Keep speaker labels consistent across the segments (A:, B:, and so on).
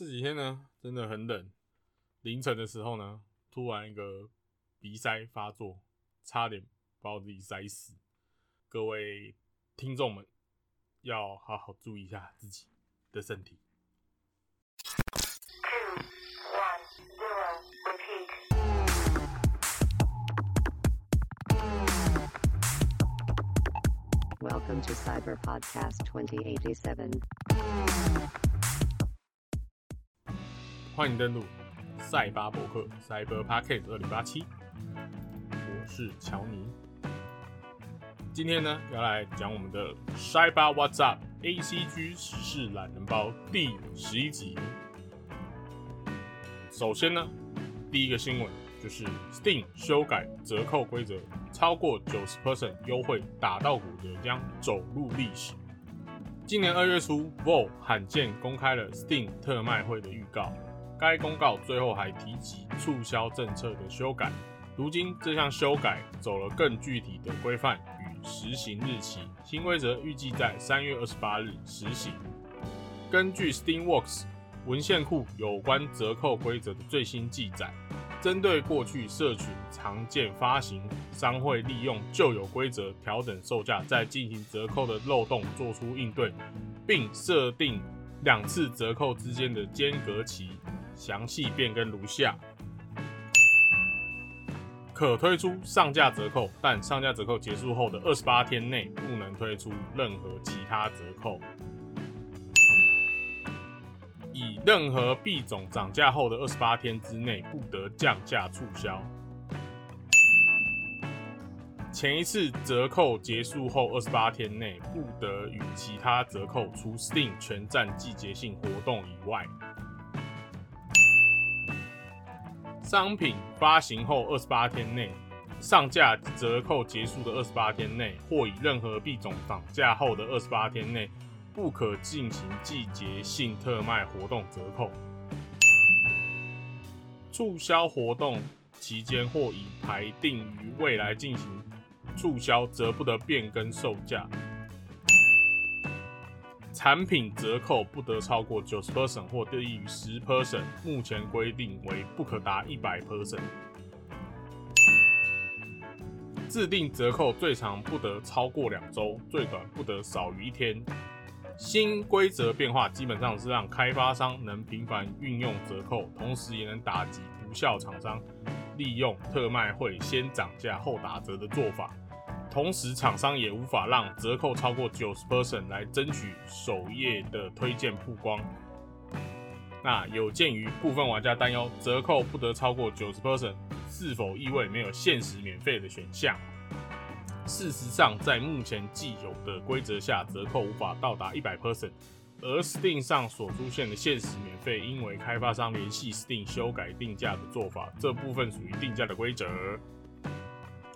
A: 这几天呢，真的很冷。凌晨的时候呢，突然一个鼻塞发作，差点把我自己塞死。各位听众们，要好好注意一下自己的身体。
B: Welcome to Cyber Podcast 2087.
A: 欢迎登录赛巴博客 Cyber Packet 二零八七，我是乔尼。今天呢，要来讲我们的 Cyber What's Up ACG 时事懒人包第十一集。首先呢，第一个新闻就是 Steam 修改折扣规则，超过九十 percent 优惠打到骨折将走入历史。今年二月初，Vol 罕见公开了 Steam 特卖会的预告。该公告最后还提及促销政策的修改。如今这项修改走了更具体的规范与实行日期，新规则预计在三月二十八日实行。根据 Steamworks 文献库有关折扣规则的最新记载，针对过去社群常见发行商会利用旧有规则调整售价，再进行折扣的漏洞做出应对，并设定两次折扣之间的间隔期。详细变更如下：可推出上架折扣，但上架折扣结束后的二十八天内不能推出任何其他折扣。以任何币种涨价后的二十八天之内不得降价促销。前一次折扣结束后二十八天内不得与其他折扣除 Steam 全站季节性活动以外。商品发行后二十八天内，上架折扣结束的二十八天内，或以任何币种涨价后的二十八天内，不可进行季节性特卖活动折扣。促销活动期间或已排定于未来进行促销，则不得变更售价。产品折扣不得超过九十 percent 或低于十 percent，目前规定为不可达一百 percent。制定折扣最长不得超过两周，最短不得少于一天。新规则变化基本上是让开发商能频繁运用折扣，同时也能打击不孝厂商利用特卖会先涨价后打折的做法。同时，厂商也无法让折扣超过九十 percent 来争取首页的推荐曝光。那有鉴于部分玩家担忧折扣不得超过九十 percent，是否意味没有限时免费的选项？事实上，在目前既有的规则下，折扣无法到达一百 percent。而 Steam 上所出现的限时免费，因为开发商联系 Steam 修改定价的做法，这部分属于定价的规则。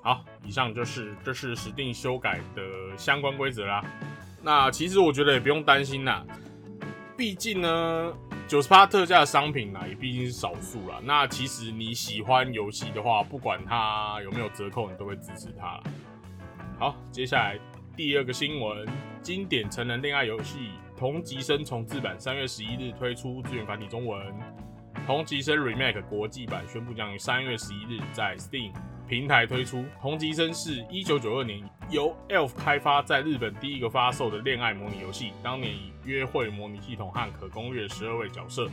A: 好，以上就是这是实定修改的相关规则啦。那其实我觉得也不用担心啦，毕竟呢，九十八特价的商品呢也毕竟是少数啦。那其实你喜欢游戏的话，不管它有没有折扣，你都会支持它。好，接下来第二个新闻，经典成人恋爱游戏《同级生》重置版三月十一日推出，资源繁体中文，《同级生 Remake》国际版宣布将于三月十一日在 Steam。平台推出《同级生》是一九九二年由 Elf 开发，在日本第一个发售的恋爱模拟游戏。当年以约会模拟系统和可攻略十二位角色，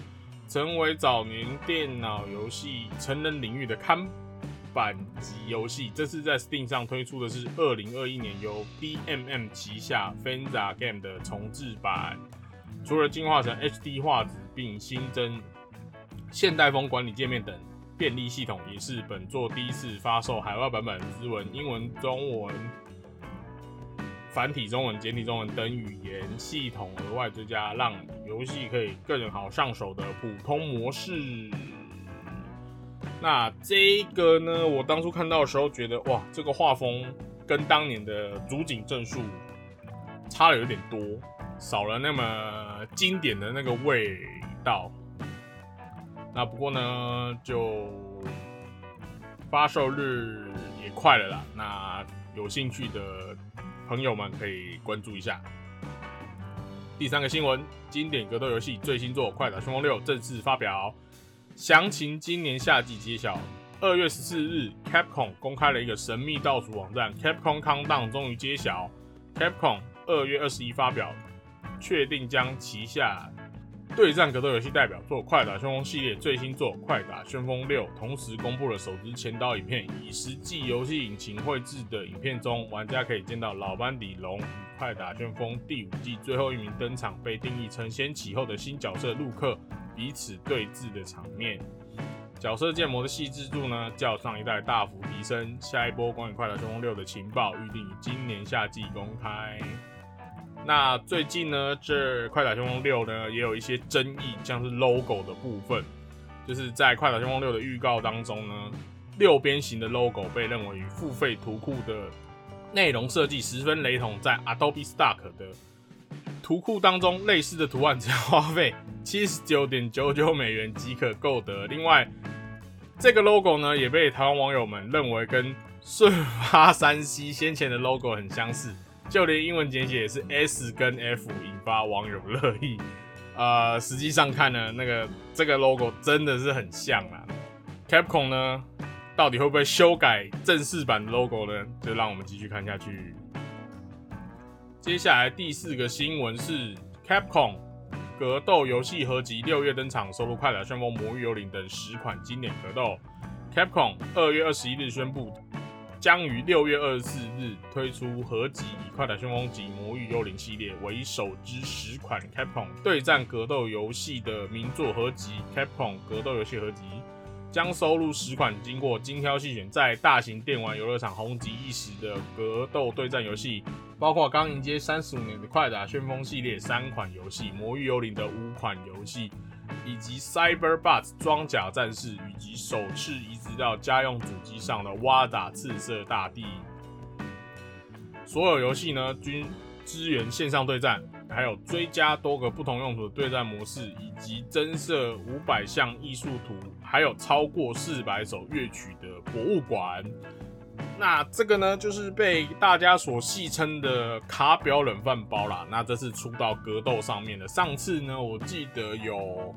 A: 成为早年电脑游戏成人领域的看板级游戏。这次在 Steam 上推出的是二零二一年由 DMM 旗下 Fenza Game 的重置版，除了进化成 HD 画质，并新增现代风管理界面等。便利系统也是本作第一次发售海外版本，日文、英文、中文、繁体中文、简体中文等语言系统额外追加，让游戏可以更好上手的普通模式。那这个呢，我当初看到的时候觉得，哇，这个画风跟当年的主景正数差了有点多，少了那么经典的那个味道。那不过呢，就发售日也快了啦。那有兴趣的朋友们可以关注一下。第三个新闻，经典格斗游戏最新作《快打旋风六》正式发表，详情今年夏季揭晓。二月十四日，Capcom 公开了一个神秘倒数网站，Capcom Countdown 终于揭晓。Capcom 二月二十一发表，确定将旗下对战格斗游戏代表作《快打旋风》系列最新作《快打旋风六》，同时公布了首支前导影片，以实际游戏引擎绘制的影片中，玩家可以见到老班底龙与《快打旋风》第五季最后一名登场，被定义成先启后的新角色陆克彼此对峙的场面。角色建模的细致度呢，较上一代大幅提升。下一波关于《快打旋风六》的情报预定于今年夏季公开。那最近呢，这《快打旋风六》呢也有一些争议，像是 logo 的部分，就是在《快打旋风六》的预告当中呢，六边形的 logo 被认为与付费图库的内容设计十分雷同，在 Adobe Stock 的图库当中，类似的图案只要花费 七十九点九九美元即可购得。另外，这个 logo 呢，也被台湾网友们认为跟顺发三 C 先前的 logo 很相似，就连英文简写也是 S 跟 F，引发网友热议。呃，实际上看呢，那个这个 logo 真的是很像啊。Capcom 呢，到底会不会修改正式版 logo 呢？就让我们继续看下去。接下来第四个新闻是 Capcom 格斗游戏合集六月登场，收录《快打旋风》《魔域幽灵》等十款经典格斗。Capcom 二月二十一日宣布，将于六月二十四日推出合集，以《快打旋风》及《魔域幽灵》系列为首支十款 Capcom 对战格斗游戏的名作合集。Capcom 格斗游戏合集将收录十款经过精挑细选，在大型电玩游乐场红极一时的格斗对战游戏。包括刚迎接三十五年的《快打旋风》系列三款游戏，《魔域幽灵》的五款游戏，以及《Cyberbots 装甲战士》，以及首次移植到家用主机上的《挖打赤色大地》。所有游戏呢均支援线上对战，还有追加多个不同用途的对战模式，以及增设五百项艺术图，还有超过四百首乐曲的博物馆。那这个呢，就是被大家所戏称的卡表冷饭包啦。那这是出到格斗上面的。上次呢，我记得有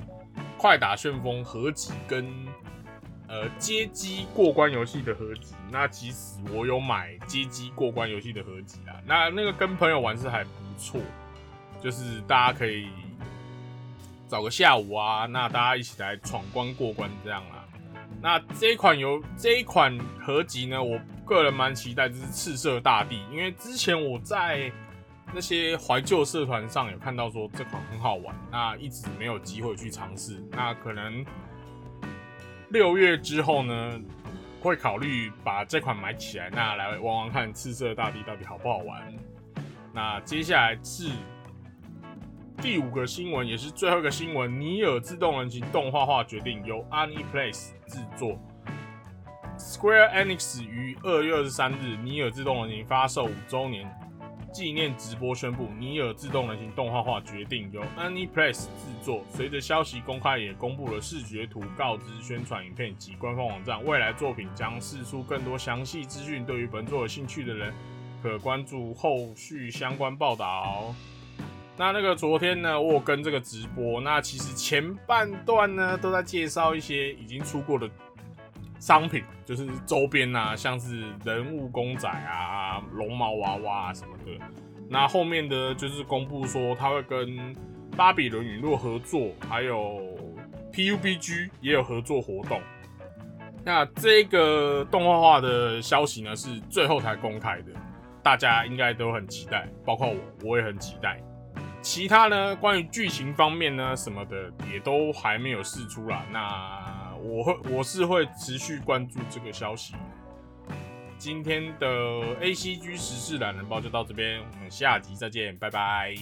A: 快打旋风合集跟呃街机过关游戏的合集。那其实我有买街机过关游戏的合集啦。那那个跟朋友玩是还不错，就是大家可以找个下午啊，那大家一起来闯关过关这样啦。那这一款游这一款合集呢，我个人蛮期待，就是赤色大地，因为之前我在那些怀旧社团上有看到说这款很好玩，那一直没有机会去尝试。那可能六月之后呢，会考虑把这款买起来，那来玩玩看赤色大地到底好不好玩。那接下来是第五个新闻，也是最后一个新闻，《尼尔：自动人形》动画化决定由 AniPlace 制作。Square Enix 于二月二十三日《尼尔：自动人形》发售五周年纪念直播宣布，《尼尔：自动人形》动画化决定由 AniPlace 制作。随着消息公开，也公布了视觉图、告知、宣传影片及官方网站。未来作品将释出更多详细资讯，对于本作有兴趣的人可关注后续相关报道。那那个昨天呢，我有跟这个直播，那其实前半段呢都在介绍一些已经出过的商品，就是周边啊，像是人物公仔啊、龙毛娃娃啊什么的。那后面的就是公布说他会跟巴比伦陨落合作，还有 PUBG 也有合作活动。那这个动画化的消息呢是最后才公开的，大家应该都很期待，包括我，我也很期待。其他呢，关于剧情方面呢，什么的也都还没有释出啦。那我会，我是会持续关注这个消息。今天的 A C G 时事懒人包就到这边，我们下集再见，拜拜。